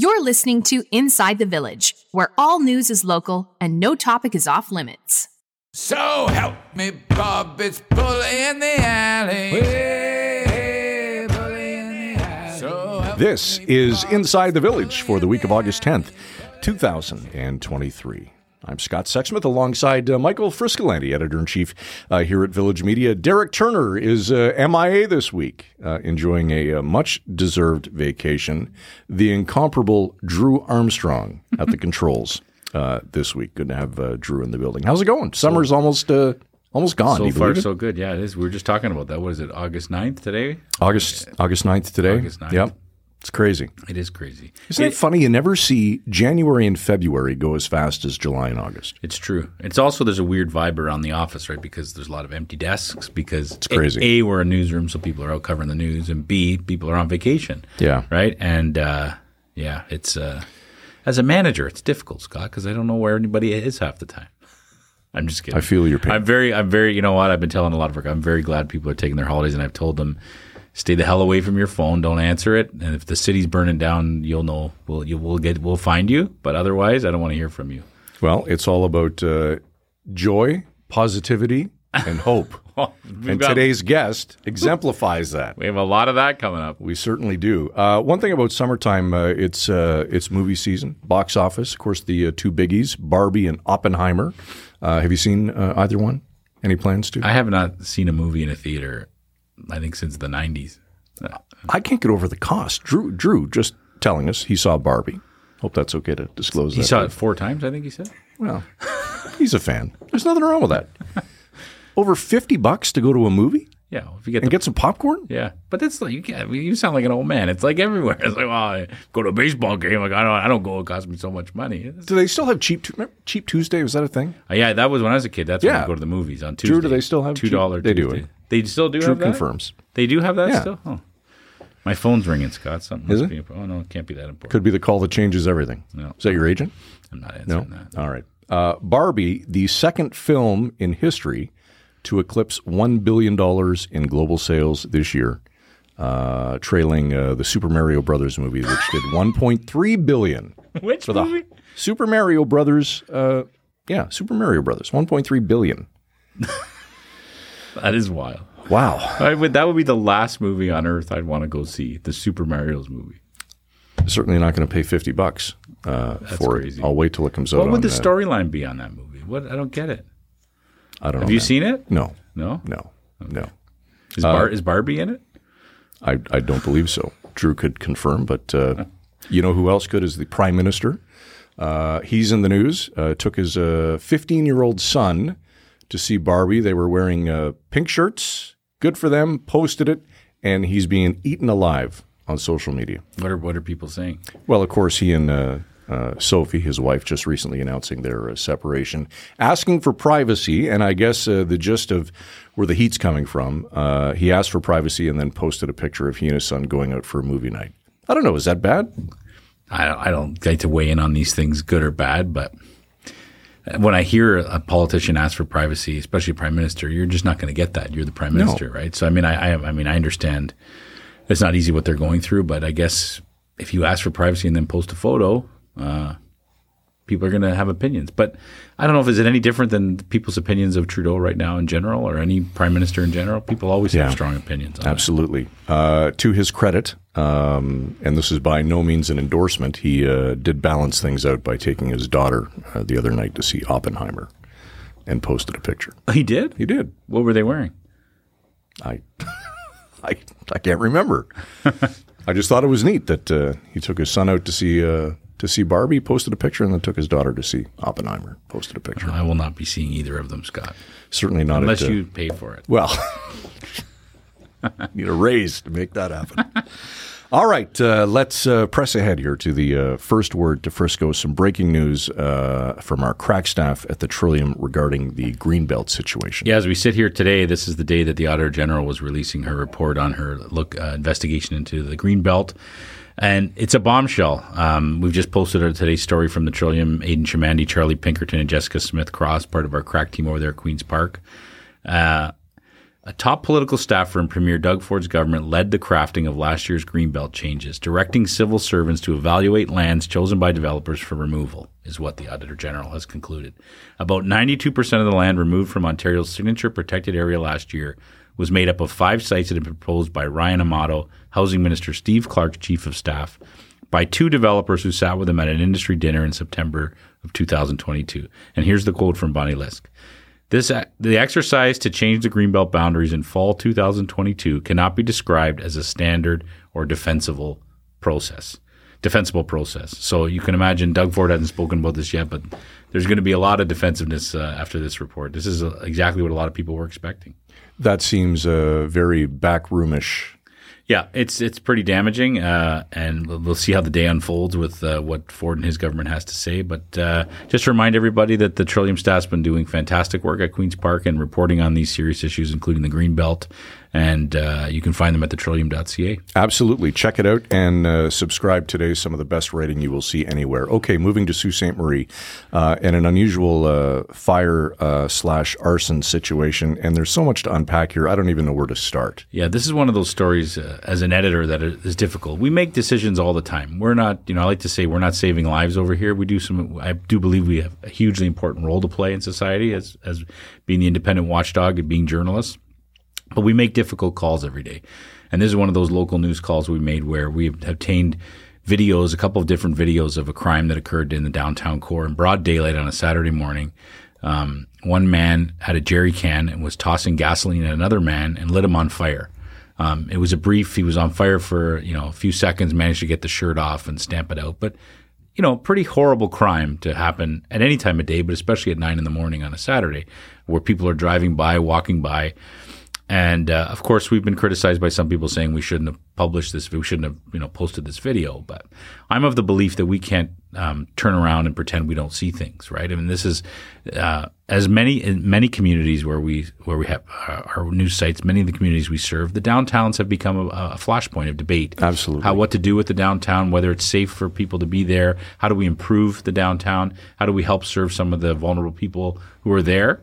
You're listening to Inside the Village, where all news is local and no topic is off limits. So help me, Bob, it's bully in the alley. Hey, bully in the alley. So This me, is Bob, Inside the Village for the week of August 10th, 2023. I'm Scott Sexsmith alongside uh, Michael Friscolanti, editor in chief uh, here at Village Media. Derek Turner is uh, MIA this week, uh, enjoying a, uh much deserved vacation. The incomparable Drew Armstrong at the controls uh, this week. Good to have uh, Drew in the building. How's it going? Summer's almost uh, almost gone. So far, so good. Yeah, it is. We were just talking about that. What is it, August 9th today? August August 9th today. August 9th. Yep. It's crazy. It is crazy. Isn't it funny? You never see January and February go as fast as July and August. It's true. It's also, there's a weird vibe around the office, right? Because there's a lot of empty desks because it's crazy. A, a, we're a newsroom, so people are out covering the news, and B, people are on vacation. Yeah. Right? And uh, yeah, it's, uh, as a manager, it's difficult, Scott, because I don't know where anybody is half the time. I'm just kidding. I feel your pain. I'm very, I'm very, you know what? I've been telling a lot of work. I'm very glad people are taking their holidays, and I've told them, stay the hell away from your phone. Don't answer it. And if the city's burning down, you'll know. We'll, you, we'll get, we'll find you. But otherwise, I don't want to hear from you. Well, it's all about uh, joy, positivity, and hope. We've and got- today's guest exemplifies that. we have a lot of that coming up. We certainly do. Uh, one thing about summertime, uh, it's uh, it's movie season, box office. Of course, the uh, two biggies, Barbie and Oppenheimer. Uh, have you seen uh, either one? Any plans to? I have not seen a movie in a theater. I think since the '90s. I can't get over the cost. Drew, Drew, just telling us he saw Barbie. Hope that's okay to disclose. He that. saw it four times. I think he said. Well, he's a fan. There's nothing wrong with that. Over fifty bucks to go to a movie Yeah, if you get and the get some popcorn. yeah, but that's like you can't. You sound like an old man. It's like everywhere. It's like, well, I go to a baseball game. Like I don't, I don't go. It costs me so much money. It's- Do they still have cheap cheap Tuesday? Was that a thing? Uh, yeah, that was when I was a kid. That's when Yeah. I go to the movies on Tuesday. Drew, do they still have two dollar? they do Tuesday. They still do Drew have that. confirms. They do have that Yeah. still. Oh. My phone's ringing, Scott. Something Is must it? be. Oh no, it can't be that important. Could be the call that changes everything. No. Is that your agent? I'm not No. answering that. All right. Uh, Barbie, the second film in history to eclipse one billion dollars in global sales this year, uh, trailing uh, the Super Mario Brothers movie, which did one point three billion. Which For the movie? Super Mario Brothers, uh, yeah, Super Mario Brothers, one point three billion. That is wild. Wow. I would, that would be the last movie on earth I'd want to go see. The Super Mario's movie. Certainly not going to pay fifty bucks uh, for crazy. it. I'll wait till it comes out. What would the uh, storyline be on that movie? What I don't get it. I don't know. Have you man. seen it? No, No. no, no. Is, Uh, Bar- is Barbie in it? I, I don't believe so. Drew could confirm, but uh, you know who else could is the prime minister. Uh, he's in the news. Uh, took his 15 year old son to see Barbie. They were wearing uh, pink shirts. Good for them. Posted it, and he's being eaten alive on social media. What are what are people saying? Well, of course, he and uh, uh, Sophie, his wife, just recently announcing their uh, separation, asking for privacy. And I guess uh, the gist of where the heat's coming from, uh, he asked for privacy and then posted a picture of he and his son going out for a movie night. I don't know. Is that bad? I don't, I don't like to weigh in on these things, good or bad, but when I hear a politician ask for privacy, especially a prime minister, you're just not going to get that. You're the prime minister, right? So I mean, I, I, I mean, I understand it's not easy what they're going through, but I guess if you ask for privacy and then post a photo, uh, people are going to have opinions. But I don't know if is it any different than people's opinions of Trudeau right now in general, or any prime minister in general. People always Yeah. have strong opinions. On that. Absolutely. Uh, to his credit, um, and this is by no means an endorsement, he uh, did balance things out by taking his daughter uh, the other night to see Oppenheimer and posted a picture. He did. He did. What were they wearing? I, I, I can't remember. I just thought it was neat that uh, he took his son out to see uh, to see Barbie, posted a picture, and then took his daughter to see Oppenheimer, posted a picture. I will not be seeing either of them, Scott, Certainly not unless at, you pay for it. Well, you need a raise to make that happen. All right, uh, let's uh, press ahead here to the uh, first word to Frisco. Some breaking news uh, from our crack staff at the Trillium regarding the Greenbelt situation. Yeah, as we sit here today, this is the day that the Auditor General was releasing her report on her look uh, investigation into the Green Belt. And it's a bombshell. Um, we've just posted a today's story from the Trillium. Aidan Chamandy, Charlie Pinkerton, and Jessica Smith Cross, part of our crack team over there at Queen's Park. Uh, A top political staffer in Premier Doug Ford's government led the crafting of last year's Greenbelt changes, directing civil servants to evaluate lands chosen by developers for removal, is what the Auditor General has concluded. About 92% of the land removed from Ontario's signature protected area last year was made up of five sites that had been proposed by Ryan Amato, Housing Minister Steve Clark's Chief of Staff, by two developers who sat with him at an industry dinner in September of 2022. And here's the quote from Bonnie Lysyk. This the exercise to change the greenbelt boundaries in fall 2022 cannot be described as a standard or defensible process. Defensible process. So you can imagine Doug Ford hasn't spoken about this yet, but there's going to be a lot of defensiveness uh, after this report. This is uh, exactly what a lot of people were expecting. That seems uh, very backroomish yeah, it's it's pretty damaging, uh, and we'll see how the day unfolds with uh, what Ford and his government has to say. But uh, just to remind everybody that the Trillium staff's been doing fantastic work at Queens Park and reporting on these serious issues, including the green belt and uh, you can find them at thetrillium.ca. Absolutely. Check it out and uh, subscribe today. Some of the best writing you will see anywhere. Okay, moving to Sault Ste. Marie uh, and an unusual uh, fire uh, slash arson situation. And there's so much to unpack here. I don't even know where to start. Yeah, this is one of those stories uh, as an editor that is difficult. We make decisions all the time. We're not, you know, I like to say we're not saving lives over here. We do some, I do believe we have a hugely important role to play in society as, as being the independent watchdog and being journalists. But we make difficult calls every day. And this is one of those local news calls we made where we obtained videos, a couple of different videos of a crime that occurred in the downtown core in broad daylight on a Saturday morning. Um, one man had a jerry can and was tossing gasoline at another man and lit him on fire. Um, it was a brief. He was on fire for you know a few seconds, managed to get the shirt off and stamp it out. But you know, pretty horrible crime to happen at any time of day, but especially at nine in the morning on a Saturday, where people are driving by, walking by. And uh, of course, we've been criticized by some people saying we shouldn't have published this, we shouldn't have you know posted this video. But I'm of the belief that we can't um, turn around and pretend we don't see things, right? I mean, this is uh, as many in many communities where we where we have uh, our news sites, many of the communities we serve, the downtowns have become a, a flashpoint of debate. Absolutely, how what to do with the downtown, whether it's safe for people to be there, how do we improve the downtown, how do we help serve some of the vulnerable people who are there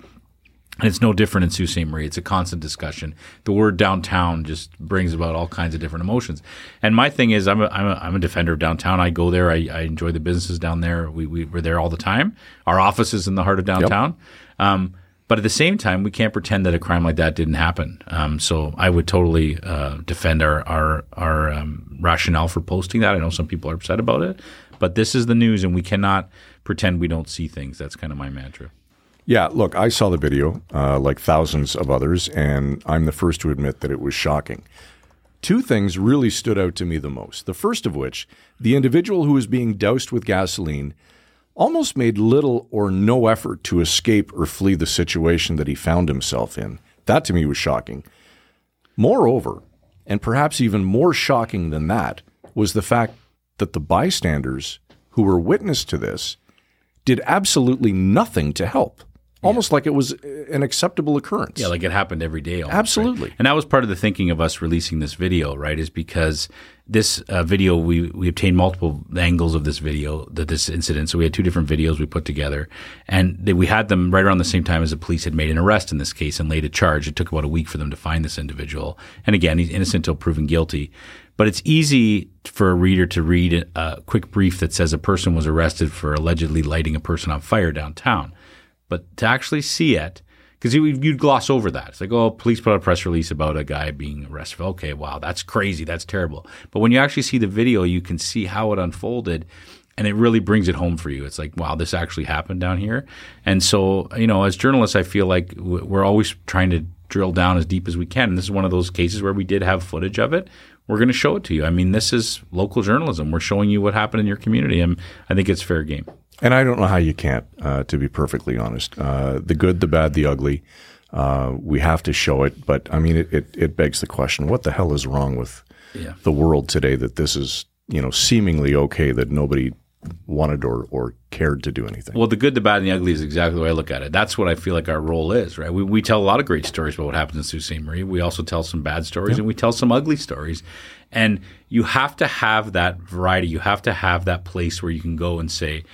and it's no different in Sault Ste. Marie. It's a constant discussion. The word downtown just brings about all kinds of different emotions. And my thing is, I'm a, I'm a, I'm a defender of downtown. I go there. I, I enjoy the businesses down there. We, we, we're there all the time. Our office is in the heart of downtown. Yep. Um, but at the same time, we can't pretend that a crime like that didn't happen. Um, so I would totally uh, defend our our, our um, rationale for posting that. I know some people are upset about it, but this is the news, and we cannot pretend we don't see things. That's kind of my mantra. Yeah, look, I saw the video, uh, like thousands of others, and I'm the first to admit that it was shocking. Two things really stood out to me the most. The first of which, the individual who was being doused with gasoline almost made little or no effort to escape or flee the situation that he found himself in. That to me was shocking. Moreover, and perhaps even more shocking than that, was the fact that the bystanders who were witness to this did absolutely nothing to help almost like it was an acceptable occurrence. Yeah, like it happened every day. Almost, Absolutely. Right? And that was part of the thinking of us releasing this video, right? Is because this uh, video, we, we obtained multiple angles of this video, that this incident. So we had two different videos we put together and they, we had them right around the same time as the police had made an arrest in this case and laid a charge. It took about a week for them to find this individual. And again, he's innocent until proven guilty. But it's easy for a reader to read a quick brief that says a person was arrested for allegedly lighting a person on fire downtown. But to actually see it, because you'd gloss over that. It's like, oh, police put out a press release about a guy being arrested. Okay, wow, that's crazy. That's terrible. But when you actually see the video, you can see how it unfolded and it really brings it home for you. It's like, wow, this actually happened down here. And so, you know, as journalists, I feel like we're always trying to drill down as deep as we can. And this is one of those cases where we did have footage of it. We're going to show it to you. I mean, this is local journalism. We're showing you what happened in your community, and I think it's fair game. And I don't know how you can't, uh, to be perfectly honest. Uh, the good, the bad, the ugly. Uh, we have to show it, but I mean, it, it, it, begs the question: What the hell is wrong with yeah. the world today that this is, you know, seemingly okay that nobody wanted or, or cared to do anything? Well, the good, the bad, and the ugly is exactly the way I look at it. That's what I feel like our role is, right? We, we tell a lot of great stories about what happens in Sault Ste. Marie. We also tell some bad stories, yeah. and we tell some ugly stories. And you have to have that variety. You have to have that place where you can go and say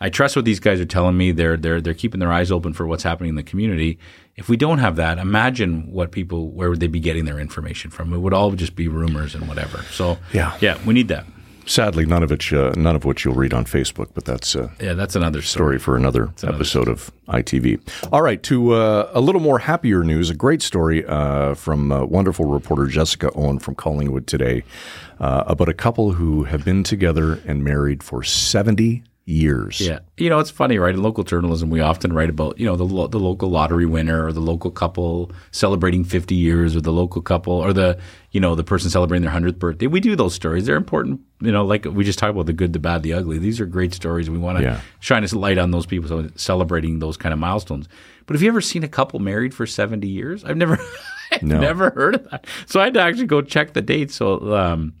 I trust what these guys are telling me. They're they're they're keeping their eyes open for what's happening in the community. if we don't have that, imagine what people where would they be getting their information from? It would all just be rumors and whatever. So Yeah. yeah, we need that. Sadly, none of it, uh, none of which you'll read on Facebook, but that's uh, Yeah, that's another story. story for another episode of ITV. All right, to uh, a little more happier news, a great story uh, from uh, wonderful reporter Jessica Owen from Collingwood today uh, about a couple who have been together and married for 70 years. Yeah, you know it's funny, right? In local journalism, we often write about you know the lo- the local lottery winner or the local couple celebrating 50 years, or the local couple or the you know the person celebrating their hundredth birthday. We do those stories; they're important. You know, like we just talked about the good, the bad, the ugly. These are great stories. We want to Yeah. shine a light on those people so celebrating those kind of milestones. But have you ever seen a couple married for 70 years? I've never, I've No. never heard of that. So I had to actually go check the dates. So um,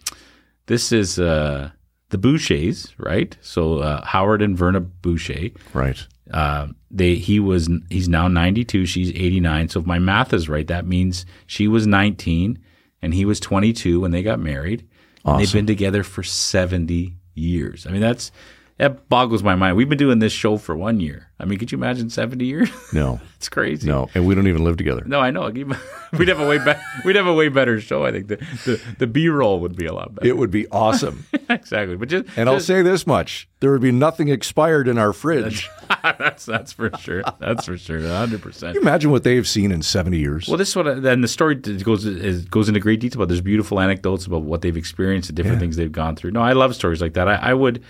this is uh, the Bouchers, right? So uh, Howard and Verna Boucher. Right. Uh, they he was he's now 92. She's 89. So if my math is right, that means she was 19 and he was 22 when they got married. And they've been together for 70 years. I mean, that's that boggles my mind. We've been doing this show for one year. I mean, could you imagine 70 years? No, it's crazy. no, and we don't even live together. No, I know. We'd have a way better. We'd have a way better show. I think the the, the B roll would be a lot better. It would be awesome. exactly. But just And I'll say this much there would be nothing expired in our fridge. that's that's for sure. That's for sure. hundred percent. Can you imagine what they've seen in 70 years? Well, this is what then the story goes is, goes into great detail. But there's beautiful anecdotes about what they've experienced, the different things they've gone through. No, I love stories like that. I, I would,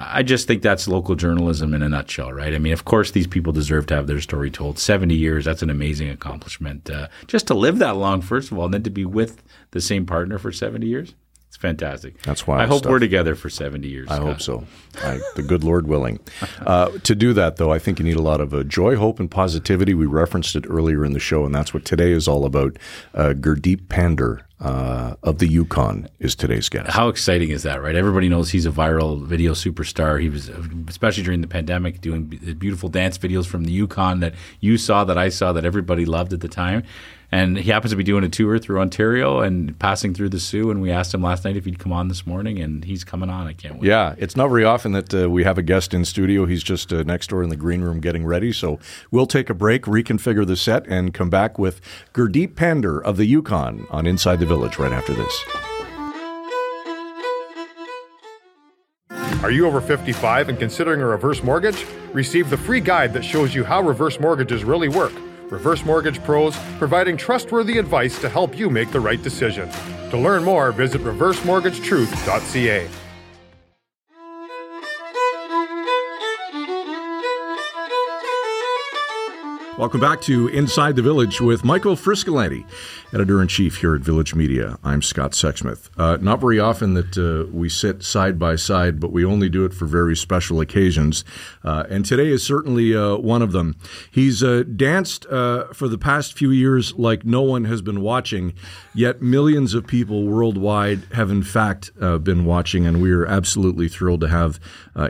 I just think that's local journalism in a nutshell, right? I mean, of course, these people deserve to have their story told. Seventy years, that's an amazing accomplishment. Uh, just to live that long, first of all, and then to be with the same partner for seventy years, it's fantastic. That's why I hope stuff. we're together for seventy years. I Scott. hope so. I, the good Lord willing. Uh, to do that, though, I think you need a lot of uh, joy, hope, and positivity. We referenced it earlier in the show, and that's what today is all about. Uh, Gurdeep Pandher uh, of the Yukon is today's guest. How exciting is that, right? Everybody knows he's a viral video superstar. He was, especially during the pandemic, doing beautiful dance videos from the Yukon that you saw, that I saw, that everybody loved at the time. And he happens to be doing a tour through Ontario and passing through the Soo. And we asked him last night if he'd come on this morning, and he's coming on. I can't wait. Yeah, it's not very often that uh, we have a guest in studio. He's just uh, next door in the green room getting ready. So we'll take a break, reconfigure the set, and come back with Gurdeep Pandher of the Yukon on Inside the Village right after this. Are you over 55 and considering a reverse mortgage? Receive the free guide that shows you how reverse mortgages really work. Reverse Mortgage Pros, providing trustworthy advice to help you make the right decision. To learn more, visit reversemortgagetruth.ca. Welcome back to Inside the Village with Michael Friscolanti, editor in chief here at Village Media. I'm Scott Sexsmith. Uh, not very often that uh, we sit side by side, but we only do it for very special occasions. Uh, and today is certainly uh, one of them. He's uh, danced uh, for the past few years like no one has been watching, yet millions of people worldwide have, in fact, been watching. And we are absolutely thrilled to have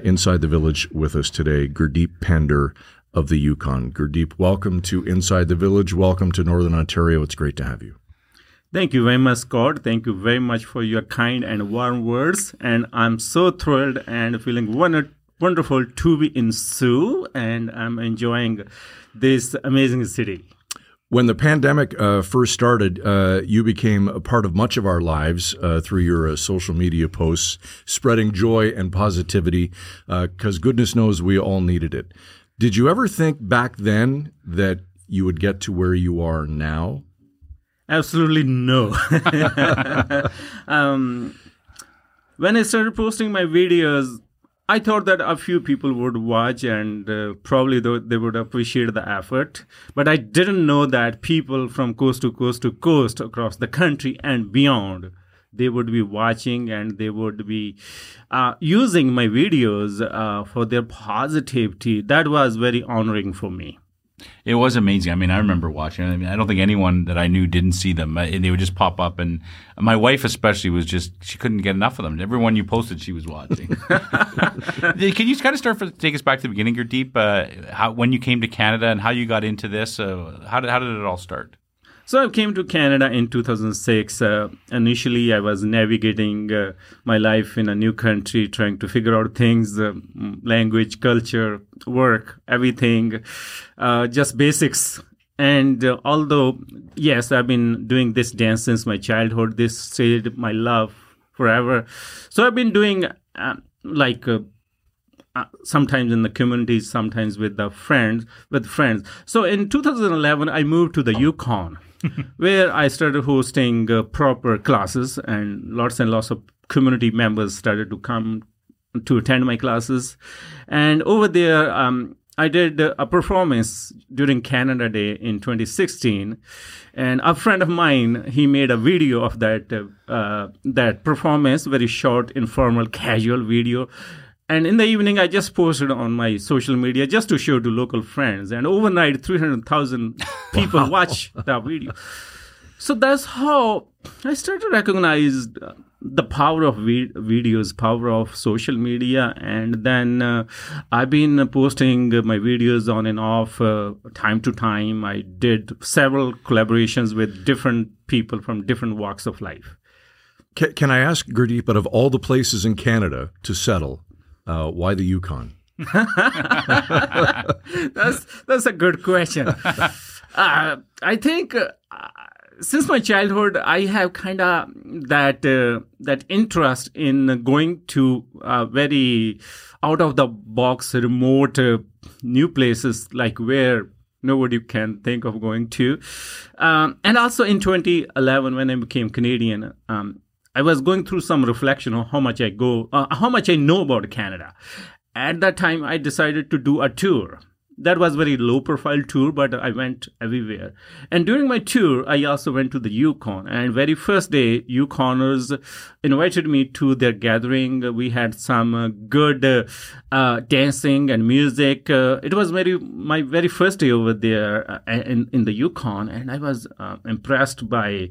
Inside the Village with us today, Gurdeep Pandher of the Yukon. Gurdeep, welcome to Inside the Village. Welcome to Northern Ontario. It's great to have you. Thank you very much, Scott. Thank you very much for your kind and warm words. And I'm so thrilled and feeling wonder- wonderful to be in Soo, and I'm enjoying this amazing city. When the pandemic uh, first started, uh, you became a part of much of our lives uh, through your uh, social media posts, spreading joy and positivity, because goodness knows we all needed it. Did you ever think back then that you would get to where you are now? Absolutely no. um, when I started posting my videos, I thought that a few people would watch and uh, probably th- they would appreciate the effort. But I didn't know that people from coast to coast to coast across the country and beyond they would be watching and they would be uh, using my videos uh, for their positivity. That was very honoring for me. It was amazing. I mean, I remember watching. I mean, I don't think anyone that I knew didn't see them. Uh, They would just pop up, and my wife especially was just she couldn't get enough of them. Everyone you posted, she was watching. Can you kind of start for take us back to the beginning, Gurdeep uh, how when you came to Canada and how you got into this? Uh, how did how did it all start? So I came to Canada in 2006. Uh, initially, I was navigating uh, my life in a new country, trying to figure out things, uh, language, culture, work, everything, uh, just basics. and uh, although yes i've been doing this dance since my childhood this stayed my love forever so i've been doing uh, like sometimes in the community sometimes with the friends with friends so in 2011 i moved to the yukon where i started hosting uh, proper classes and lots and lots of community members started to come to attend my classes and over there um, I did a performance during Canada Day in 2016, and a friend of mine he made a video of that uh, that performance, very short, informal, casual video. And in the evening, I just posted on my social media just to show to local friends. And overnight, 300,000 people wow. watch that video. So that's how I started to recognize the power of vi- videos, power of social media, and then uh, I've been posting my videos on and off uh, time to time. I did several collaborations with different people from different walks of life. Can, can I ask Gurdeep, but of all the places in Canada to settle, uh, why the Yukon? that's that's a good question. Uh, I think uh, since my childhood, I have kind of that uh, that interest in going to uh, very out of the box, remote, uh, new places like where nobody can think of going to. Um, and also in 2011, when I became Canadian, um, I was going through some reflection on how much I go, uh, how much I know about Canada. At that time, I decided to do a tour that was very low profile tour but i went everywhere. And during my tour i also went to the yukon. And very first day yukoners invited me to their gathering. We had some uh, good uh, uh, dancing and music. Uh, it was very my very first day over there uh, in, in the yukon. And i was uh, impressed by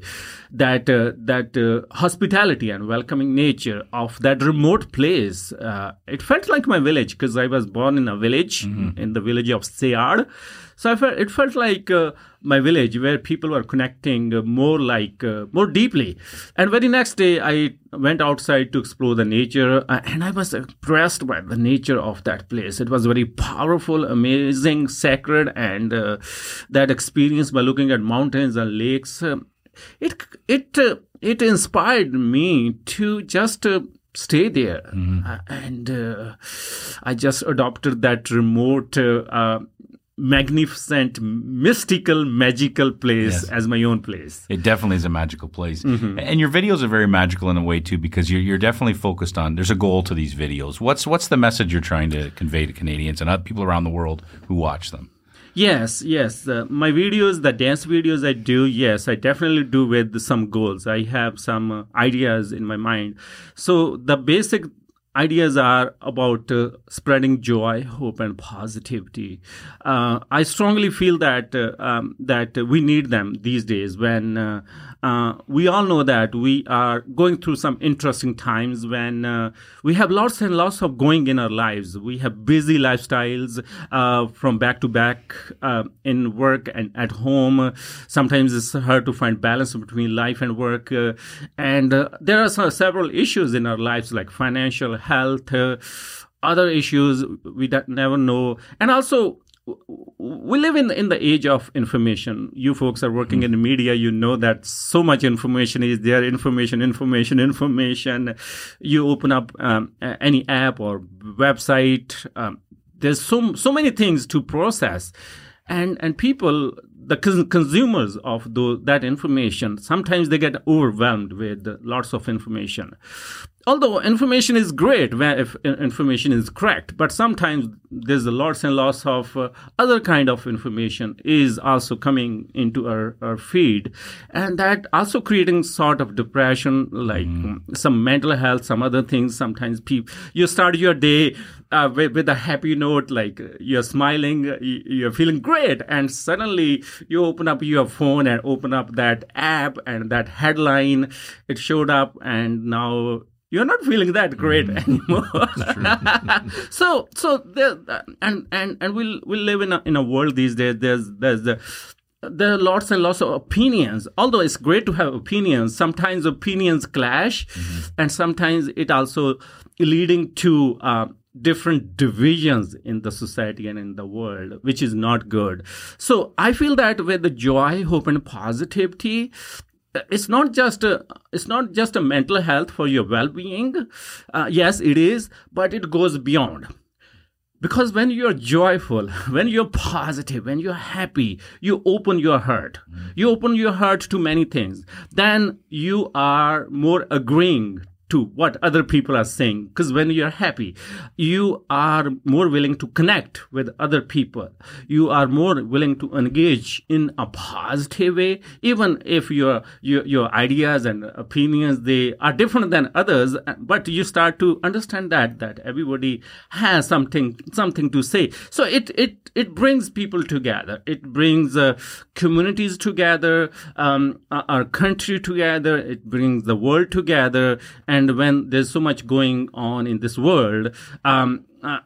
that that hospitality and welcoming nature of that remote place. It felt like my village because i was born in a village mm-hmm. in the village of So I felt, it felt like uh, my village where people were connecting uh, more like uh, more deeply. And very next day, I went outside to explore the nature, uh, and I was impressed by the nature of that place. It was very powerful, amazing, sacred, and uh, that experience by looking at mountains and lakes. Uh, it it it inspired me to just stay there. Uh, and uh, I just adopted that remote, uh, magnificent, mystical, magical place yes. as my own place. It definitely is a magical place. Mm-hmm. And your videos are very magical in a way too, because you're, you're definitely focused on. There's a goal to these videos. What's what's the message you're trying to convey to Canadians and other people around the world who watch them? Yes, yes. Uh, my videos, the dance videos I do, yes, I definitely do with some goals. I have some uh, ideas in my mind. So the basic ideas are about uh, spreading joy, hope, and positivity. Uh, I strongly feel that uh, um, that we need them these days when uh, we all know that we are going through some interesting times when uh, we have lots and lots of going in our lives. We have busy lifestyles uh, from back to back uh, in work and at home. Sometimes it's hard to find balance between life and work. Uh, and there are some, several issues in our lives like financial health other issues we never know and also we live in in the age of information. You folks are working mm. in the media. You know that so much information is there. Information, information, information. You open up um, any app or website. Um, there's so so many things to process, and and people the consumers of those, that information sometimes they get overwhelmed with lots of information although information is great if information is correct but sometimes there's a lots and lots of uh, other kind of information is also coming into our, our feed. And that also creating sort of depression like mm. some mental health some other things. Sometimes people you start your day uh, with, with, a happy note like you're smiling you're feeling great and suddenly you open up your phone and open up that app and that headline. It showed up and now you're not feeling that great mm. anymore. so so there and and and we we live in a in a world these days. There's there's the there are lots and lots of opinions. Although it's great to have opinions, sometimes opinions clash, mm-hmm. and sometimes it also leading to uh, different divisions in the society and in the world, which is not good. So I feel that with the joy, hope, and positivity, it's not just a, it's not just a mental health for your well-being. Uh, yes, it is, but it goes beyond. Because when you're joyful, when you're positive, when you're happy, you open your heart. You open your heart to many things. Then you are more agreeing to what other people are saying. Because when you're happy you are more willing to connect with other people. You are more willing to engage in a positive way even if your your, your ideas and opinions they are different than others. But you start to understand that that everybody has something something to say. So it it it brings people together. It brings uh, communities together um, our country together. It brings the world together. And and when there's so much going on in this world um, uh,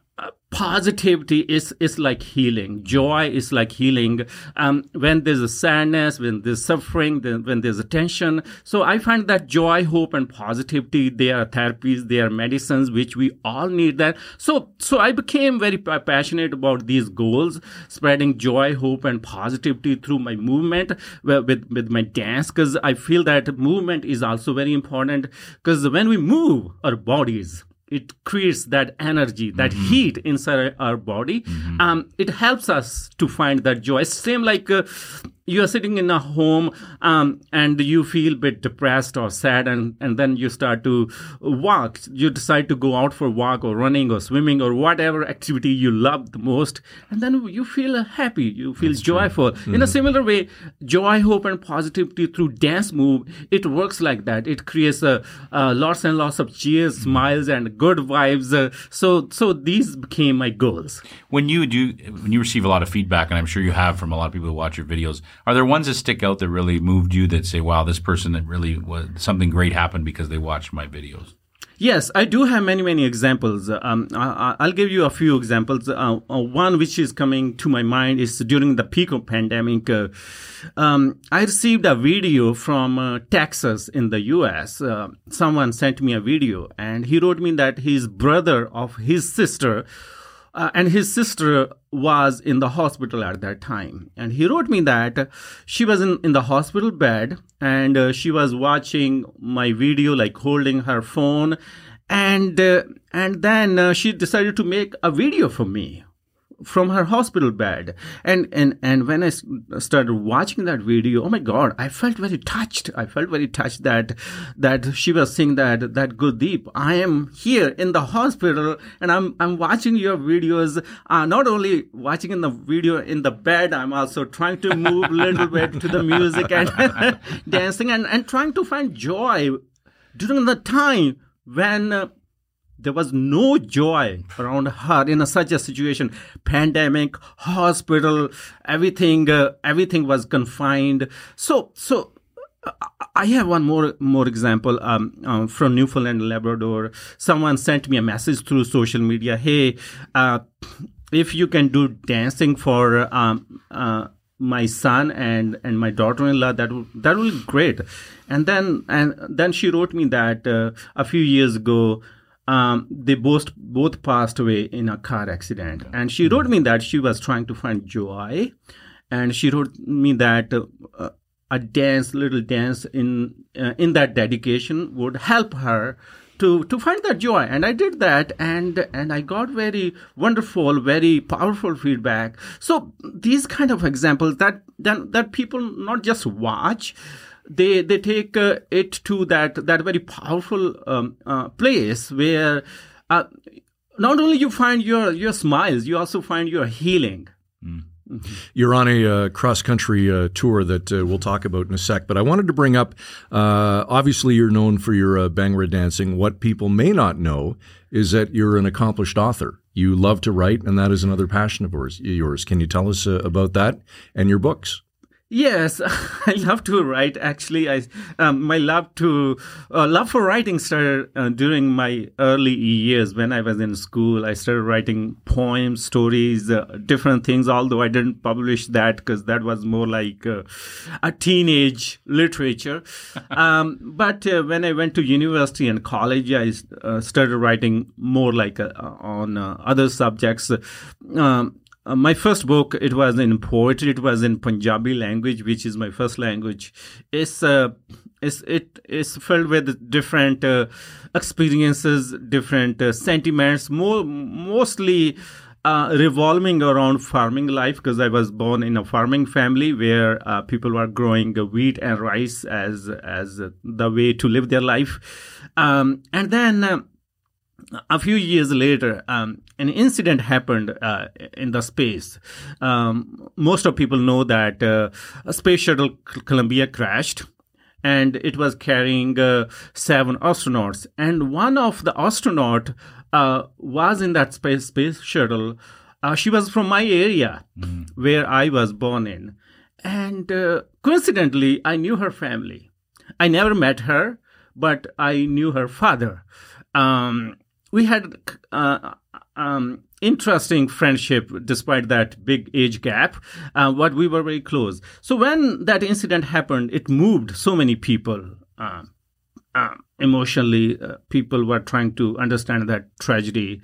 positivity is is like healing. Joy is like healing. Um, when there's a sadness when there's suffering then when there's a tension. So i find that joy hope and positivity they are therapies they are medicines which we all need that. So so i became very passionate about these goals spreading joy hope and positivity through my movement with with my dance because i feel that movement is also very important. Because when we move our bodies it creates that energy, that mm-hmm. heat inside our body. Mm-hmm. Um, it helps us to find that joy. Same like uh, you are sitting in a home um, and you feel a bit depressed or sad and, and then you start to walk you decide to go out for a walk or running or swimming or whatever activity you love the most and then you feel happy you feel That's joyful mm-hmm. in a mm-hmm. similar way joy hope and positivity through dance move it works like that it creates a, uh, lots and lots of cheers mm-hmm. smiles and good vibes uh, so so these became my goals when you do when you receive a lot of feedback and i'm sure you have from a lot of people who watch your videos are there ones that stick out that really moved you that say, wow, this person that really was something great happened because they watched my videos? Yes, I do have many, many examples. Um, I, will give you a few examples. Uh, uh, one which is coming to my mind is during the peak of pandemic. Uh, um, I received a video from uh, Texas in the U.S. Uh, someone sent me a video, and he wrote me that his brother of his sister uh, and his sister was in the hospital at that time. And he wrote me that she was in, in the hospital bed and uh, she was watching my video, like holding her phone. And, uh, and then uh, she decided to make a video for me from her hospital bed. And and and when i started watching that video oh my god i felt very touched. I felt very touched that that she was saying that that Gurdeep i am here in the hospital and i'm i'm watching your videos. Uh, not only watching in the video in the bed i'm also trying to move a little bit to the music and dancing and and trying to find joy during the time when uh, there was no joy around her in a, such a situation pandemic hospital everything uh, everything was confined so so I have one more more example um, um, from Newfoundland Labrador. Someone sent me a message through social media. Hey, uh, if you can do dancing for um, uh, my son and and my daughter-in-law, that that would be great. And then and then she wrote me that uh, a few years ago um, they both both passed away in a car accident. And she wrote me that she was trying to find joy, and she wrote me that uh, a dance, little dance in uh, in that dedication would help her to to find that joy. And I did that, and and I got very wonderful, very powerful feedback. So these kind of examples that that, that people not just watch they they take uh, it to that that very powerful um, uh, place where uh, not only you find your your smiles, you also find your healing. Mm. Mm-hmm. You're on a uh, cross country uh, tour that uh, we'll talk about in a sec, but I wanted to bring up uh, obviously, you're known for your uh, Bhangra dancing. What people may not know is that you're an accomplished author. You love to write, and that is another passion of yours. yours. Can you tell us uh, about that and your books? Yes, I love to write. Actually, I um, my love to uh, love for writing started uh, during my early years when I was in school. I started writing poems, stories, uh, different things. Although I didn't publish that because that was more like uh, a teenage literature. um, but uh, when I went to university and college, I uh, started writing more like on other subjects. Um, uh, my first book it was in poetry it was in punjabi language which is my first language. It's uh, it's it is filled with different uh, experiences different uh, sentiments more mostly uh, revolving around farming life because I was born in a farming family where uh, people were growing wheat and rice as as the way to live their life, um, and then uh, a few years later, um, an incident happened uh, in the space. Um, most of people know that uh, a space shuttle Columbia crashed, and it was carrying uh, seven astronauts. And one of the astronaut uh, was in that space space shuttle. Uh, she was from my area, mm. where I was born in, and uh, coincidentally, I knew her family. I never met her, but I knew her father. Um, we had uh, um, interesting friendship despite that big age gap uh, but we were very close. So when that incident happened it moved so many people uh, uh, emotionally people were trying to understand that tragedy.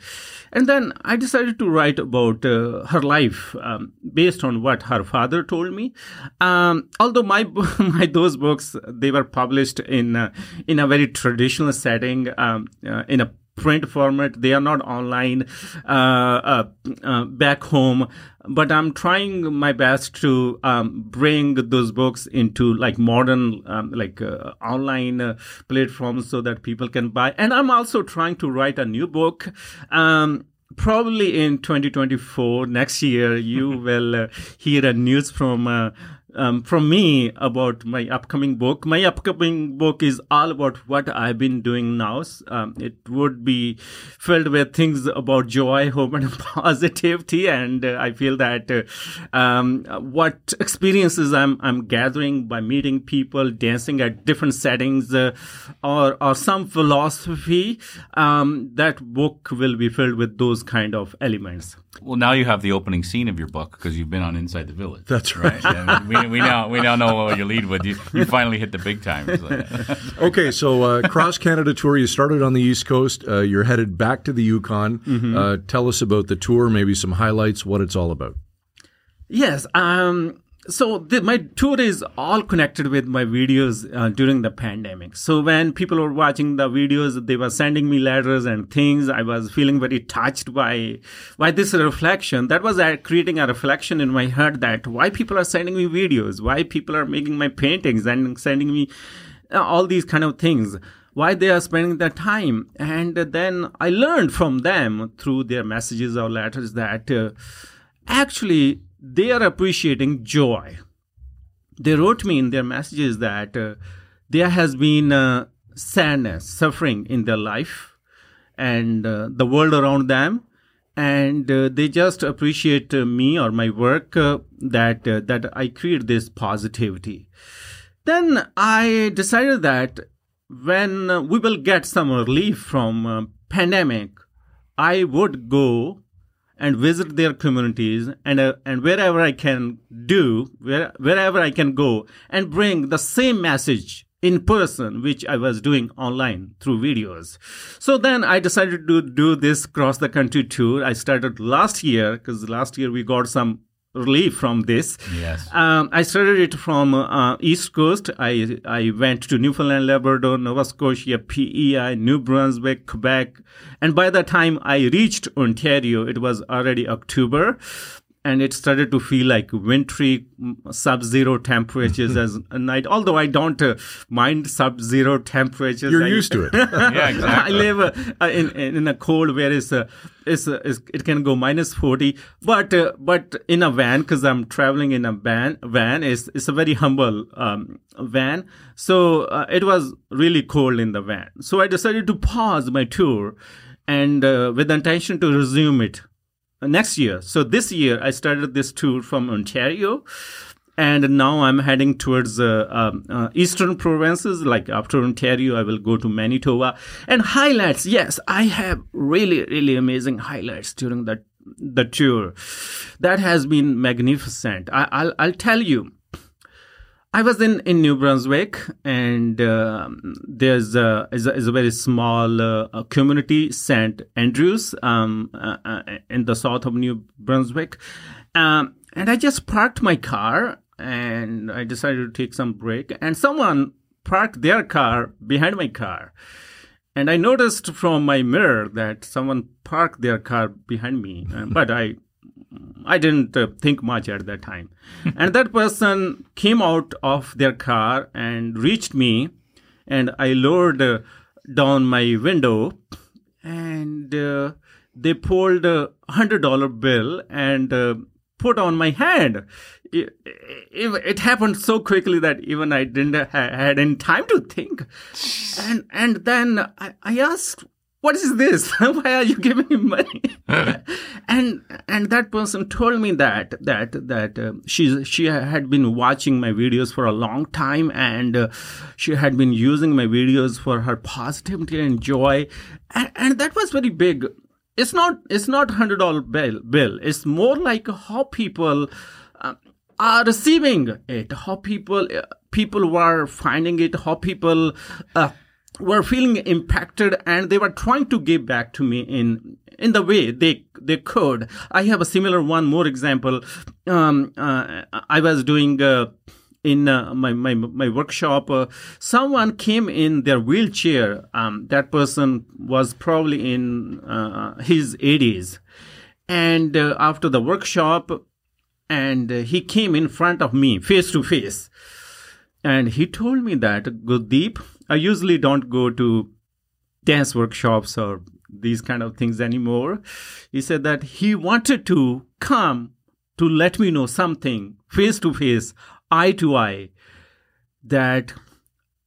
And then i decided to write about uh, her life um, based on what her father told me. Um, although my my those books they were published in uh, in a very traditional setting um, uh, in a print format. They are not online uh, uh, uh, back home. But I'm trying my best to um, bring those books into like modern, um, like uh, online uh, platforms so that people can buy. And I'm also trying to write a new book. Um, probably in 2024 next year you will uh, hear a news from uh, um, from me about my upcoming book. My upcoming book is all about what I've been doing now. Um, it would be filled with things about joy, hope, and positivity. And uh, I feel that uh, um, what experiences I'm I'm gathering by meeting people, dancing at different settings, uh, or or some philosophy, um, that book will be filled with those kind of elements. Well, now you have the opening scene of your book because you've been on Inside the Village. That's right. right? we, we now we now know what you lead with. You, you finally hit the big time. okay, so uh, cross Canada tour. You started on the East Coast. Uh, you're headed back to the Yukon. Mm-hmm. Uh, tell us about the tour. Maybe some highlights. What it's all about. Yes. Um, so the, my tour is all connected with my videos uh, during the pandemic. So when people were watching the videos they were sending me letters and things. I was feeling very touched by by this reflection. That was uh, creating a reflection in my heart that why people are sending me videos why people are making my paintings and sending me uh, all these kind of things why they are spending their time. And then i learned from them through their messages or letters that uh, actually they are appreciating joy. They wrote me in their messages that uh, there has been uh, sadness, suffering in their life and uh, the world around them. And uh, they just appreciate uh, me or my work uh, that that I create this positivity. Then I decided that when we will get some relief from pandemic, I would go and visit their communities and uh, and wherever I can do where, wherever I can go and bring the same message in person which I was doing online through videos. So then I decided to do this cross the country tour. I started last year because last year we got some relief from this. Yes. Um, I started it from uh, East Coast. I I went to Newfoundland, Labrador, Nova Scotia, PEI, New Brunswick, Quebec, and by the time I reached Ontario, it was already October and it started to feel like wintry mm, sub-zero temperatures as a night. Although i don't uh, mind sub-zero temperatures. You're I, used to it. Yeah exactly. I live uh, in, in a cold where it's, uh, it's, uh, it's, it can go minus 40 but uh, but in a van because i'm traveling in a van van is it's a very humble um, van. So uh, it was really cold in the van. So i decided to pause my tour and with the intention to resume it next year. So this year I started this tour from Ontario and now I'm heading towards uh, um, uh, eastern provinces. Like after Ontario, I will go to Manitoba. And highlights, yes, I have really, really amazing highlights during that the tour. That has been magnificent. I, I'll, I'll tell you. I was in, in New Brunswick, and uh, there's a, is a, is a very small uh, community, St. Andrews, um, uh, uh, in the south of New Brunswick. Um, and I just parked my car and I decided to take some break. And someone parked their car behind my car. And I noticed from my mirror that someone parked their car behind me, uh, but I I didn't uh, think much at that time. and that person came out of their car and reached me, and I lowered uh, down my window, and uh, they pulled a hundred dollar bill and uh, put on my hand. It, it, it, happened so quickly that even I didn't ha- had any time to think. And and then I, I asked, "What is this? Why are you giving me money?" and and that person told me that that that uh, she she had been watching my videos for a long time and uh, she had been using my videos for her positivity and joy, and, and that was very big it's not it's not hundred dollar bill bill it's more like how people uh, are receiving it how people uh, people were finding it how people uh, were feeling impacted and they were trying to give back to me in in the way they they could. I have a similar one more example. Um, uh, i was doing uh, in uh, my, my my workshop uh, someone came in their wheelchair. Um, that person was probably in uh, his 80s and uh, after the workshop and he came in front of me face to face. And he told me that Gurdeep I usually don't go to dance workshops or these kind of things anymore he said that he wanted to come to let me know something face to face eye to eye that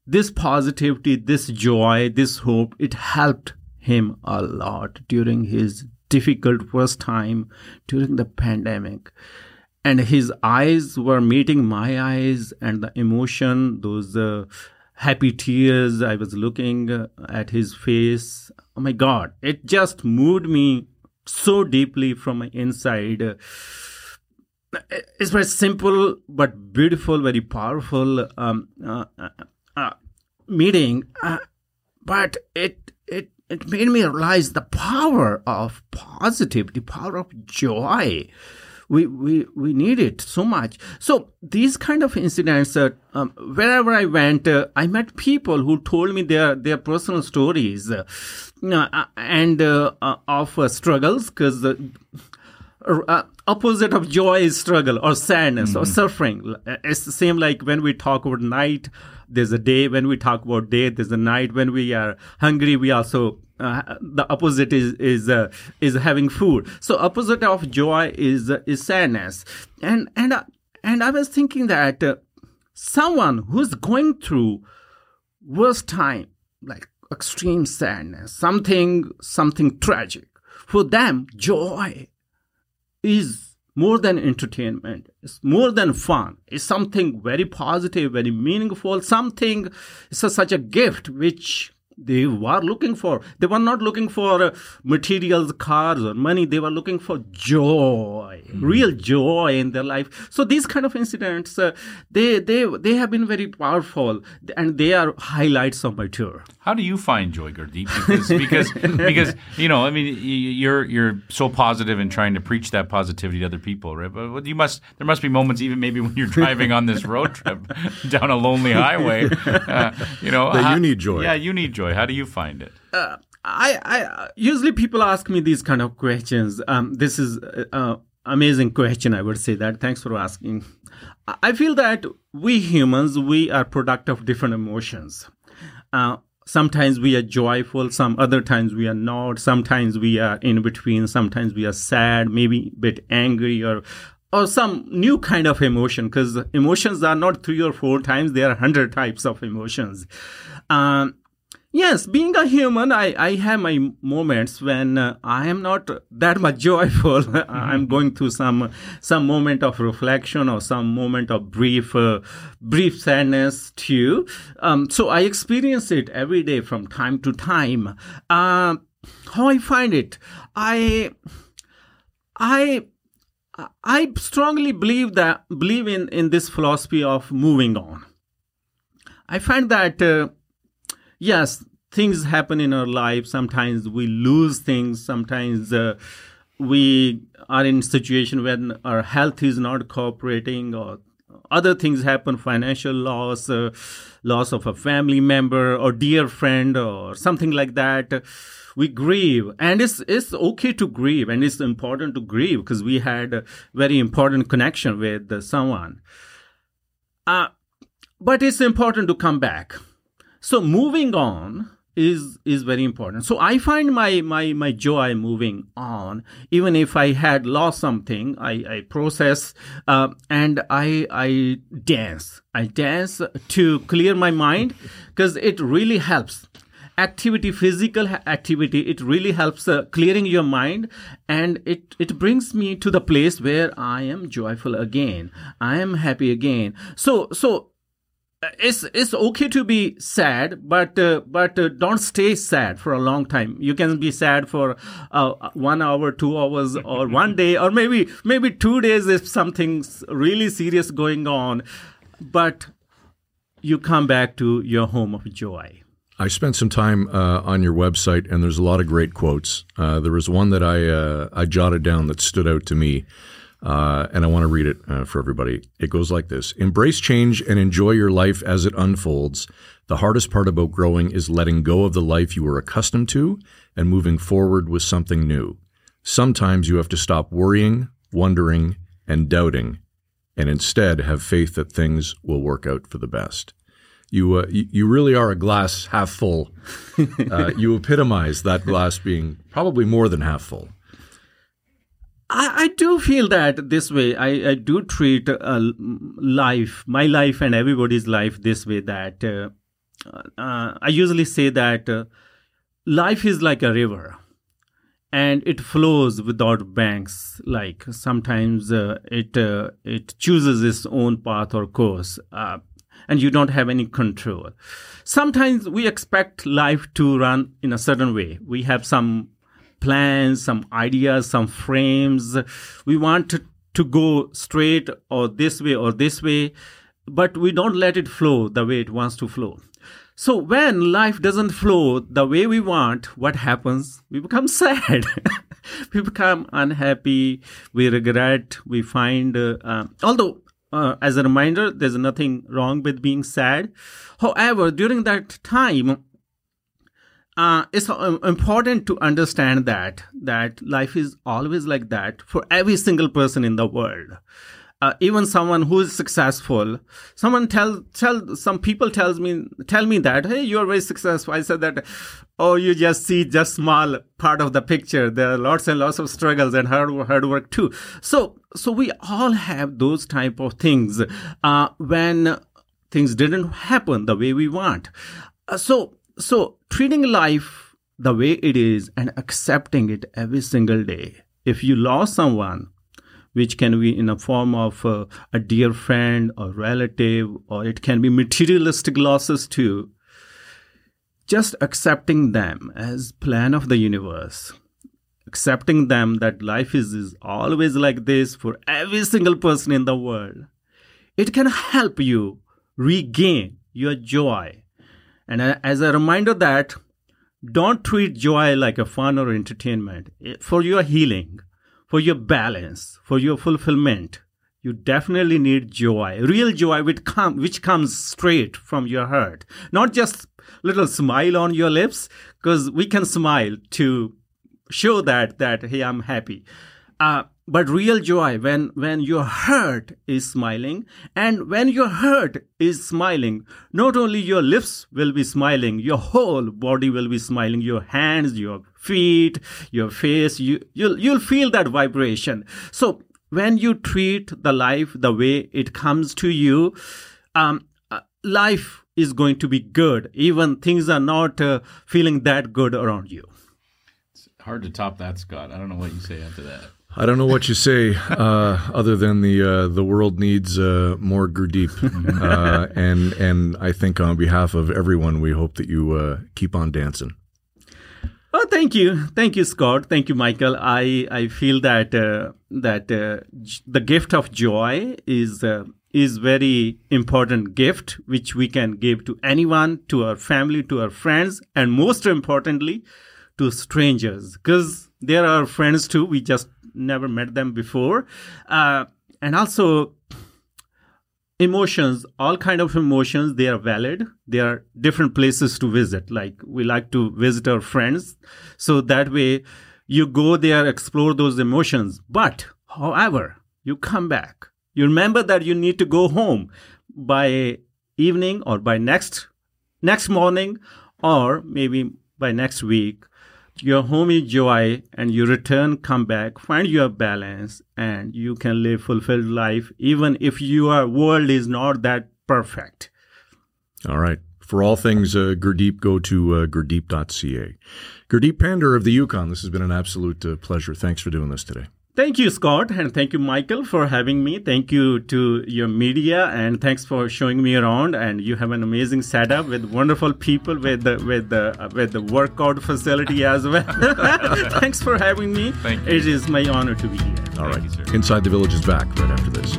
this positivity, this joy, this hope, it helped him a lot during his difficult first time during the pandemic. And his eyes were meeting my eyes, and the emotion, those uh, happy tears, I was looking at his face. Oh my God, it just moved me so deeply from my inside it's very simple but beautiful, very powerful um, uh, uh, uh meeting. Uh, but it it it made me realize the power of positivity, power of joy. We, we, we need it so much. So these kind of incidents, uh, um, wherever I went, uh, I met people who told me their, their personal stories uh, and of struggles because uh, opposite of joy is struggle or sadness mm-hmm. or suffering. It's the same like when we talk about night, there's a day. When we talk about day, there's a night. When we are hungry, we also uh, the opposite is is uh, is having food. So opposite of joy is uh, is sadness. And and and I was thinking that uh, someone who's going through worst time, like extreme sadness, something something tragic, for them joy is more than entertainment. It's more than fun. It's something very positive, very meaningful, something, it's a, such a gift which they were looking for. They were not looking for uh, materials, cars, or money. They were looking for joy, mm-hmm. real joy in their life. So these kind of incidents, uh, they they they have been very powerful, and they are highlights of my tour. How do you find joy, Gurdeep? Because because because you know, I mean, you're you're so positive and trying to preach that positivity to other people, right? But you must there must be moments, even maybe when you're driving on this road trip down a lonely highway, uh, you know, that you need joy. Yeah, you need joy. How do you find it? Uh, I, I usually people ask me these kind of questions. Um, this is an amazing question. I would say that. Thanks for asking. I feel that we humans we are product of different emotions. Uh, sometimes we are joyful some other times we are not sometimes we are in between sometimes we are sad maybe a bit angry or or some new kind of emotion because emotions are not three or four times there are hundred types of emotions um, Yes, being a human, I, I have my moments when uh, I am not that much joyful. I'm going through some some moment of reflection or some moment of brief uh, brief sadness too. Um, so I experience it every day from time to time. Uh, how I find it, I I I strongly believe that believe in in this philosophy of moving on. I find that uh, yes, things happen in our life. Sometimes we lose things. Sometimes uh, we are in a situation when our health is not cooperating or other things happen financial loss uh, loss of a family member or dear friend or something like that we grieve and it's it's okay to grieve and it's important to grieve because we had a very important connection with someone uh, but it's important to come back so moving on is is very important. So i find my my my joy moving on. Even if i had lost something i i process uh, and i i dance. I dance to clear my mind because it really helps. Activity physical activity it really helps uh, clearing your mind and it it brings me to the place where i am joyful again. I am happy again. So so it's it's okay to be sad, but uh, but uh, don't stay sad for a long time. You can be sad for uh, one hour, two hours, or one day, or maybe maybe two days if something's really serious going on. But you come back to your home of joy. I spent some time uh, on your website, and there's a lot of great quotes. Uh, there was one that I uh, I jotted down that stood out to me. Uh, and I want to read it uh, for everybody. It goes like this Embrace change and enjoy your life as it unfolds. The hardest part about growing is letting go of the life you were accustomed to and moving forward with something new. Sometimes you have to stop worrying, wondering, and doubting, and instead have faith that things will work out for the best. You, uh, you really are a glass half full. Uh, you epitomize that glass being probably more than half full. I, I do feel that this way. I, I do treat uh, life, my life, and everybody's life this way. That uh, uh, I usually say that uh, life is like a river, and it flows without banks. Like sometimes uh, it uh, it chooses its own path or course, and you don't have any control. Sometimes we expect life to run in a certain way. We have some plans, some ideas, some frames. We want to, go straight or this way or this way, but we don't let it flow the way it wants to flow. So when life doesn't flow the way we want, what happens? We become sad. we become unhappy. We regret. We find, uh, uh, although uh, as a reminder, there's nothing wrong with being sad. However, during that time, uh, it's uh, important to understand that that life is always like that for every single person in the world. Uh, even someone who is successful, someone tell tell some people tells me tell me that hey you are very successful. I said that oh you just see just small part of the picture. There are lots and lots of struggles and hard hard work too. So so we all have those type of things uh, when things didn't happen the way we want. Uh, so so, treating life the way it is and accepting it every single day. If you lost someone, which can be in a form of uh, a dear friend or relative, or it can be materialistic losses too, just accepting them as plan of the universe. Accepting them that life is, is always like this for every single person in the world. It can help you regain your joy and as a reminder that don't treat joy like a fun or entertainment. For your healing, for your balance, for your fulfillment, you definitely need joy, real joy which, come, which comes straight from your heart. Not just little smile on your lips, because we can smile to show that, that, hey, I'm happy. Uh, but real joy when when your heart is smiling and when your heart is smiling not only your lips will be smiling your whole body will be smiling your hands your feet your face you you'll you'll feel that vibration so when you treat the life the way it comes to you um, uh, life is going to be good, even things are not uh, feeling that good around you. It's hard to top that, Scott. I don't know what you say after that. I don't know what you say uh, other than the uh, the world needs uh, more Gurdeep, uh, and and I think on behalf of everyone, we hope that you uh, keep on dancing. Oh, thank you, thank you, Scott. Thank you, Michael. I I feel that uh, that uh, the gift of joy is uh, is very important gift which we can give to anyone, to our family, to our friends, and most importantly, to strangers because there are friends too. We just never met them before, uh, and also emotions all kind of emotions they are valid. There are different places to visit. Like we like to visit our friends. So that way you go there explore those emotions. But however you come back. You remember that you need to go home by evening or by next next morning or maybe by next week your home is joy and you return come back find your balance and you can live fulfilled life even if your world is not that perfect All right. For all things uh, Gurdeep, go to uh, gurdeep.ca. Gurdeep Pandher of the Yukon, this has been an absolute uh, pleasure. Thanks for doing this today. Thank you scott and thank you michael for having me thank you to your media and thanks for showing me around and you have an amazing setup with wonderful people with the with the uh, with the workout facility as well thanks for having me Thank you. it is my honor to be here All right. you, sir. Inside the Village is back right after this.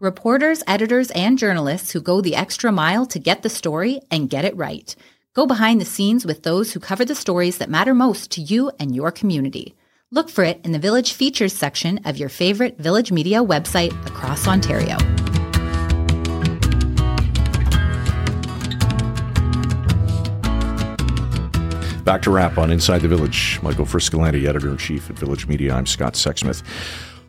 Reporters, editors, and journalists who go the extra mile to get the story and get it right. Go behind the scenes with those who cover the stories that matter most to you and your community. Look for it in the Village Features section of your favorite Village Media website across Ontario. Back to wrap on Inside the Village. Michael Friscolanti, editor in chief at Village Media. I'm Scott Sexsmith.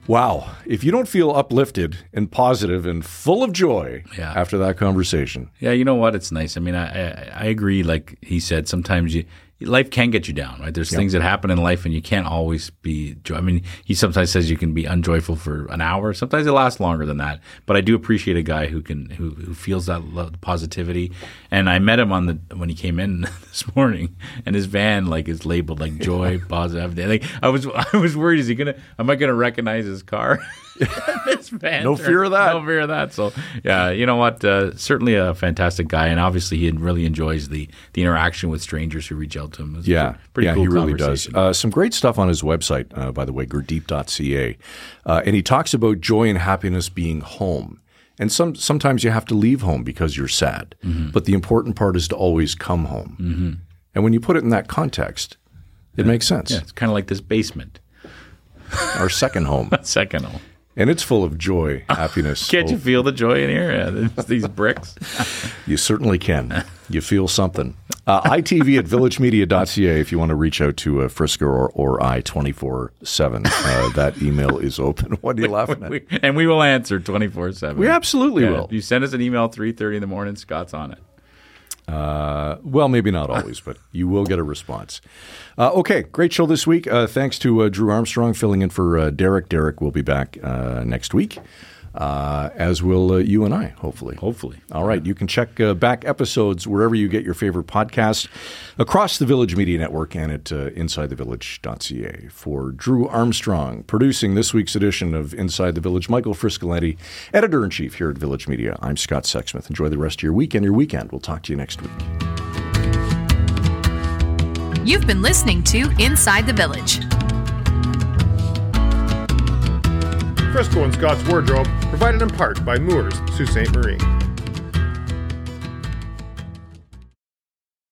Wow. If you don't feel uplifted and positive and full of joy Yeah. after that conversation, Yeah, you know what? It's nice. I mean, I, I I agree. Like he said, sometimes you life can get you down, right? There's things that happen in life, and you can't always be. Joy. I mean, he sometimes says you can be unjoyful for an hour. Sometimes it lasts longer than that. But I do appreciate a guy who can who who feels that love, positivity. And I met him on the when he came in this morning, and his van like is labeled like joy, positive. Like I was I was worried, is he gonna? Am I gonna recognize his car? Van No fear of that. No fear of that. So yeah, you know what? Uh, certainly a fantastic guy, and obviously he really enjoys the the interaction with strangers who reach out to him. It's Yeah, pretty yeah, cool he really does. Uh, some great stuff on his website, uh, by the way, gurdeep.ca, uh, and he talks about joy and happiness being home. And some sometimes you have to leave home because you're sad, Mm-hmm. but the important part is to always come home. And when you put it in that context, it makes sense. yeah, it's kind of like this basement. Our second home, Second home. And it's full of joy, happiness. Can't you feel the joy in here? Yeah, these bricks. You certainly can. You feel something. Uh, ITV at villagemedia.ca if you want to reach out to uh, Frisco or, or I 24 7. Uh, that email is open. What are you laughing at? We- and we will answer twenty four seven. We absolutely will. If you send us an email three thirty in the morning, Scott's on it. Uh, well, maybe not always, but you will get a response. Uh, okay, great show this week. Uh, thanks to uh, Drew Armstrong filling in for uh, Derek. Derek will be back next week, uh, as will uh, you and I, hopefully. Hopefully. All right. You can check uh, back episodes wherever you get your favorite podcast across the Village Media Network and at uh, InsideTheVillage.ca. For Drew Armstrong, producing this week's edition of Inside the Village, Michael Friscolanti, editor in chief here at Village Media. I'm Scott Sexsmith. Enjoy the rest of your week and your weekend. We'll talk to you next week. You've been listening to Inside the Village. Frisco and Scott's Wardrobe, provided in part by Moores, Sault Ste. Marie.